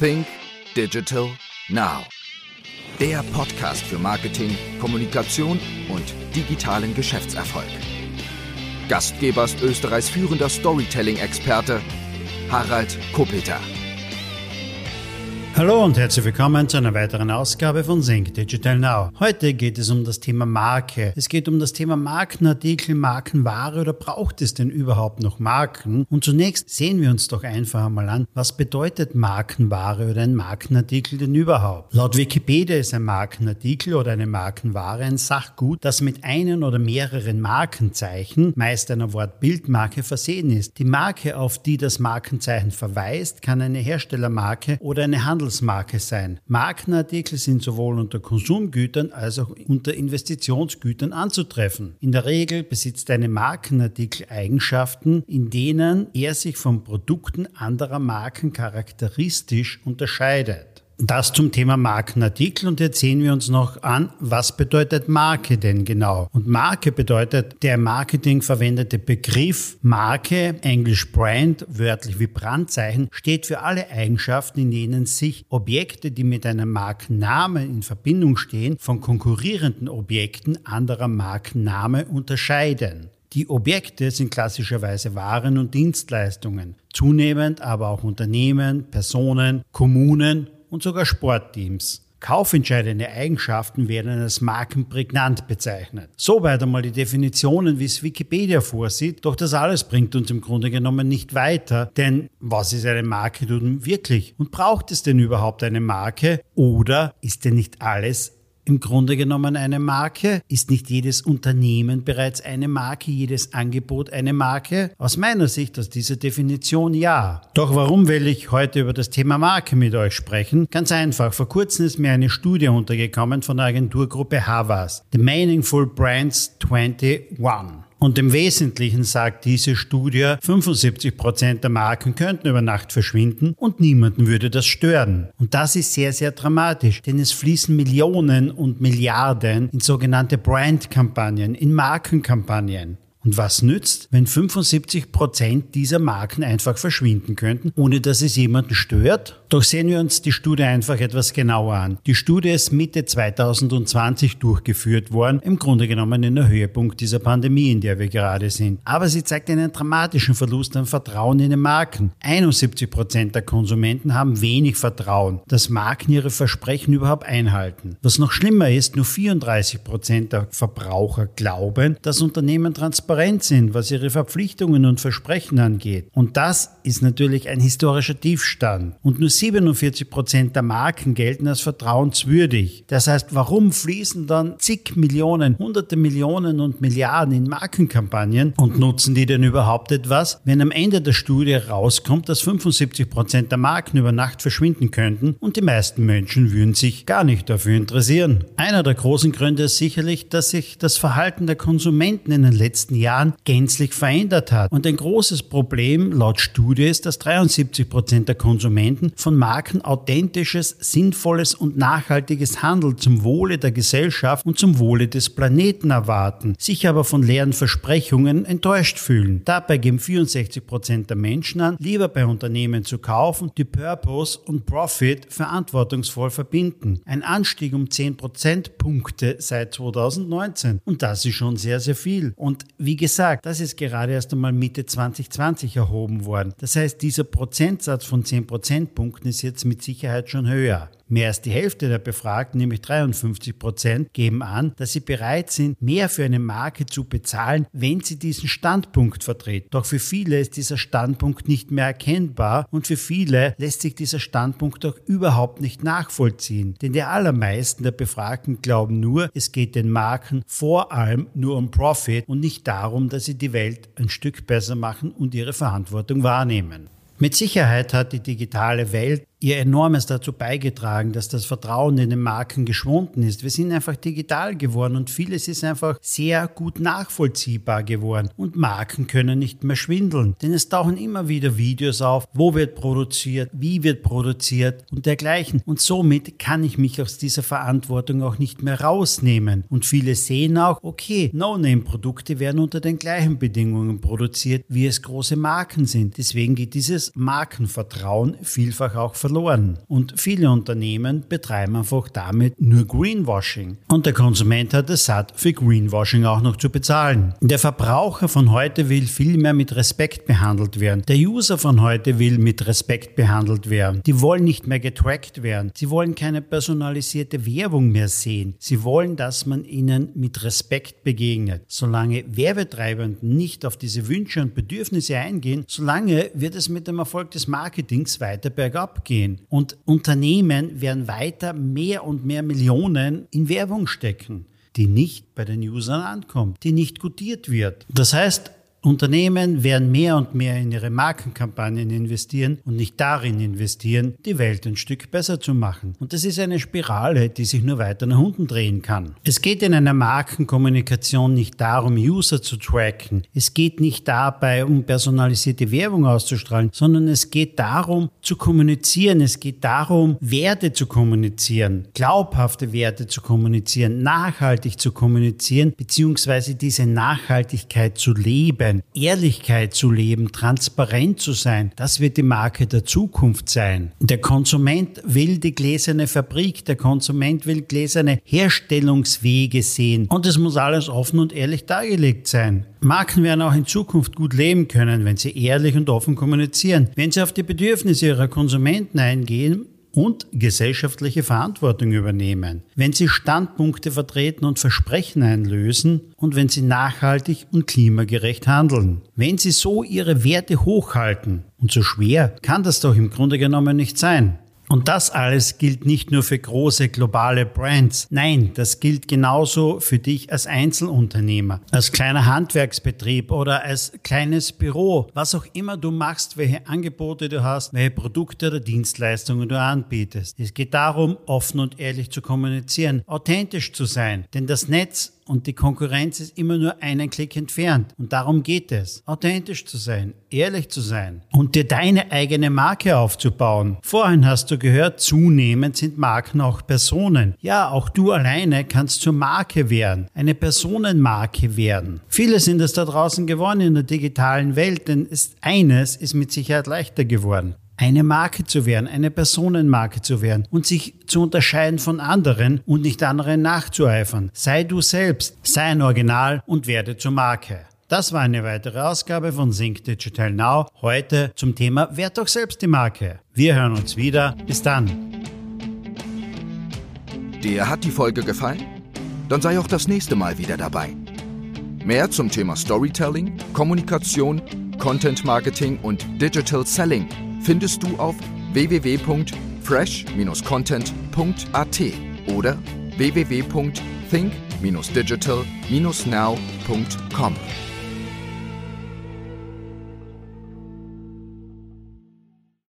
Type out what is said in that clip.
Think Digital Now. Der Podcast für Marketing, Kommunikation und digitalen Geschäftserfolg. Gastgeber ist Österreichs führender Storytelling-Experte Harald Kopeter. Hallo und herzlich willkommen zu einer weiteren Ausgabe von Sync Digital Now. Heute geht es um das Thema Marke. Es geht um das Thema Markenartikel, Markenware oder braucht es denn überhaupt noch Marken? Und zunächst sehen wir uns doch einfach einmal an, was bedeutet Markenware oder ein Markenartikel denn überhaupt? Laut Wikipedia ist ein Markenartikel oder eine Markenware ein Sachgut, das mit einen oder mehreren Markenzeichen, meist einer Wortbildmarke, versehen ist. Die Marke, auf die das Markenzeichen verweist, kann eine Herstellermarke oder eine Handel Handelsmarke sein. Markenartikel sind sowohl unter Konsumgütern als auch unter Investitionsgütern anzutreffen. In der Regel besitzt eine Markenartikel Eigenschaften, in denen er sich von Produkten anderer Marken charakteristisch unterscheidet. Das zum Thema Markenartikel und jetzt sehen wir uns noch an, was bedeutet Marke denn genau? Und Marke bedeutet der im Marketing verwendete Begriff Marke, englisch Brand, wörtlich wie Brandzeichen, steht für alle Eigenschaften, in denen sich Objekte, die mit einem Markennamen in Verbindung stehen, von konkurrierenden Objekten anderer Markenname unterscheiden. Die Objekte sind klassischerweise Waren und Dienstleistungen, zunehmend aber auch Unternehmen, Personen, Kommunen und sogar Sportteams. Kaufentscheidende Eigenschaften werden als markenprägnant bezeichnet. Soweit einmal die Definitionen, wie es Wikipedia vorsieht, doch das alles bringt uns im Grunde genommen nicht weiter, denn was ist eine Marke nun wirklich? Und braucht es denn überhaupt eine Marke? Oder ist denn nicht alles im Grunde genommen eine Marke? Ist nicht jedes Unternehmen bereits eine Marke, jedes Angebot eine Marke? Aus meiner Sicht, aus dieser Definition ja. Doch warum will ich heute über das Thema Marke mit euch sprechen? Ganz einfach, vor kurzem ist mir eine Studie untergekommen von der Agenturgruppe Havas, The Meaningful Brands 21. Und im Wesentlichen sagt diese Studie, 75 Prozent der Marken könnten über Nacht verschwinden und niemanden würde das stören. Und das ist sehr, sehr dramatisch, denn es fließen Millionen und Milliarden in sogenannte Brandkampagnen, in Markenkampagnen. Und was nützt, wenn 75 Prozent dieser Marken einfach verschwinden könnten, ohne dass es jemanden stört? Doch sehen wir uns die Studie einfach etwas genauer an. Die Studie ist Mitte 2020 durchgeführt worden, im Grunde genommen in der Höhepunkt dieser Pandemie, in der wir gerade sind. Aber sie zeigt einen dramatischen Verlust an Vertrauen in den Marken. 71 Prozent der Konsumenten haben wenig Vertrauen, dass Marken ihre Versprechen überhaupt einhalten. Was noch schlimmer ist, nur 34 Prozent der Verbraucher glauben, dass Unternehmen transparent transparent sind, was ihre Verpflichtungen und Versprechen angeht. Und das ist natürlich ein historischer Tiefstand. Und nur 47 Prozent der Marken gelten als vertrauenswürdig. Das heißt, warum fließen dann zig Millionen, hunderte Millionen und Milliarden in Markenkampagnen und nutzen die denn überhaupt etwas, wenn am Ende der Studie rauskommt, dass 75 Prozent der Marken über Nacht verschwinden könnten und die meisten Menschen würden sich gar nicht dafür interessieren. Einer der großen Gründe ist sicherlich, dass sich das Verhalten der Konsumenten in den letzten Jahren Jahren gänzlich verändert hat. Und ein großes Problem laut Studie ist, dass 73 Prozent der Konsumenten von Marken authentisches, sinnvolles und nachhaltiges Handeln zum Wohle der Gesellschaft und zum Wohle des Planeten erwarten, sich aber von leeren Versprechungen enttäuscht fühlen. Dabei geben 64 Prozent der Menschen an, lieber bei Unternehmen zu kaufen, die Purpose und Profit verantwortungsvoll verbinden. Ein Anstieg um 10 Prozentpunkte seit 2019. Und das ist schon sehr, sehr viel. Und wie wie gesagt, das ist gerade erst einmal Mitte 2020 erhoben worden. Das heißt, dieser Prozentsatz von 10 Prozentpunkten ist jetzt mit Sicherheit schon höher. Mehr als die Hälfte der Befragten, nämlich 53 Prozent, geben an, dass sie bereit sind, mehr für eine Marke zu bezahlen, wenn sie diesen Standpunkt vertreten. Doch für viele ist dieser Standpunkt nicht mehr erkennbar und für viele lässt sich dieser Standpunkt auch überhaupt nicht nachvollziehen. Denn die allermeisten der Befragten glauben nur, es geht den Marken vor allem nur um Profit und nicht darum, dass sie die Welt ein Stück besser machen und ihre Verantwortung wahrnehmen. Mit Sicherheit hat die digitale Welt ihr enormes dazu beigetragen, dass das Vertrauen in den Marken geschwunden ist. Wir sind einfach digital geworden und vieles ist einfach sehr gut nachvollziehbar geworden. Und Marken können nicht mehr schwindeln, denn es tauchen immer wieder Videos auf, wo wird produziert, wie wird produziert und dergleichen. Und somit kann ich mich aus dieser Verantwortung auch nicht mehr rausnehmen. Und viele sehen auch, okay, No-Name-Produkte werden unter den gleichen Bedingungen produziert, wie es große Marken sind. Deswegen geht dieses Markenvertrauen vielfach auch verloren verloren. Und viele Unternehmen betreiben einfach damit nur Greenwashing. Und der Konsument hat es satt, für Greenwashing auch noch zu bezahlen. Der Verbraucher von heute will viel mehr mit Respekt behandelt werden. Der User von heute will mit Respekt behandelt werden. Die wollen nicht mehr getrackt werden. Sie wollen keine personalisierte Werbung mehr sehen. Sie wollen, dass man ihnen mit Respekt begegnet. Solange Werbetreibenden nicht auf diese Wünsche und Bedürfnisse eingehen, solange wird es mit dem Erfolg des Marketings weiter bergab gehen. Und Unternehmen werden weiter mehr und mehr Millionen in Werbung stecken die nicht bei den Usern ankommt, die nicht gutiert wird. Das heißt, Unternehmen werden mehr und mehr in ihre Markenkampagnen investieren und nicht darin investieren, die Welt ein Stück besser zu machen. Und das ist eine Spirale, die sich nur weiter nach unten drehen kann. Es geht in einer Markenkommunikation nicht darum, User zu tracken. Es geht nicht dabei, um personalisierte Werbung auszustrahlen, sondern es geht darum, zu kommunizieren. Es geht darum, Werte zu kommunizieren, glaubhafte Werte zu kommunizieren, nachhaltig zu kommunizieren, beziehungsweise diese Nachhaltigkeit zu leben sein, Ehrlichkeit zu leben, transparent zu sein, das wird die Marke der Zukunft sein. Der Konsument will die gläserne Fabrik, der Konsument will gläserne Herstellungswege sehen und es muss alles offen und ehrlich dargelegt sein. Marken werden auch in Zukunft gut leben können, wenn sie ehrlich und offen kommunizieren, wenn sie auf die Bedürfnisse ihrer Konsumenten eingehen und gesellschaftliche Verantwortung übernehmen, wenn sie Standpunkte vertreten und Versprechen einlösen und wenn sie nachhaltig und klimagerecht handeln. Wenn sie so ihre Werte hochhalten, und so schwer kann das doch im Grunde genommen nicht sein. Und das alles gilt nicht nur für große globale Brands. Nein, das gilt genauso für dich als Einzelunternehmer, als kleiner Handwerksbetrieb oder als kleines Büro. Was auch immer du machst, welche Angebote du hast, welche Produkte oder Dienstleistungen du anbietest. Es geht darum, offen und ehrlich zu kommunizieren, authentisch zu sein. Denn das Netz und die Konkurrenz ist immer nur einen Klick entfernt. Und darum geht es. Authentisch zu sein, ehrlich zu sein und dir deine eigene Marke aufzubauen. Vorhin hast du gehört, zunehmend sind Marken auch Personen. Ja, auch du alleine kannst zur Marke werden, eine Personenmarke werden. Viele sind es da draußen geworden in der digitalen Welt, denn ist, eines ist mit Sicherheit leichter geworden eine Marke zu werden, eine Personenmarke zu werden und sich zu unterscheiden von anderen und nicht anderen nachzueifern. Sei du selbst, sei ein Original und werde zur Marke. Das war eine weitere Ausgabe von Sync Digital Now. Heute zum Thema Werd doch selbst die Marke. Wir hören uns wieder. Bis dann. Dir hat die Folge gefallen? Dann sei auch das nächste Mal wieder dabei. Mehr zum Thema Storytelling, Kommunikation, Content Marketing und Digital Selling findest du auf www.fresh-content.at oder www.think-digital-now.com.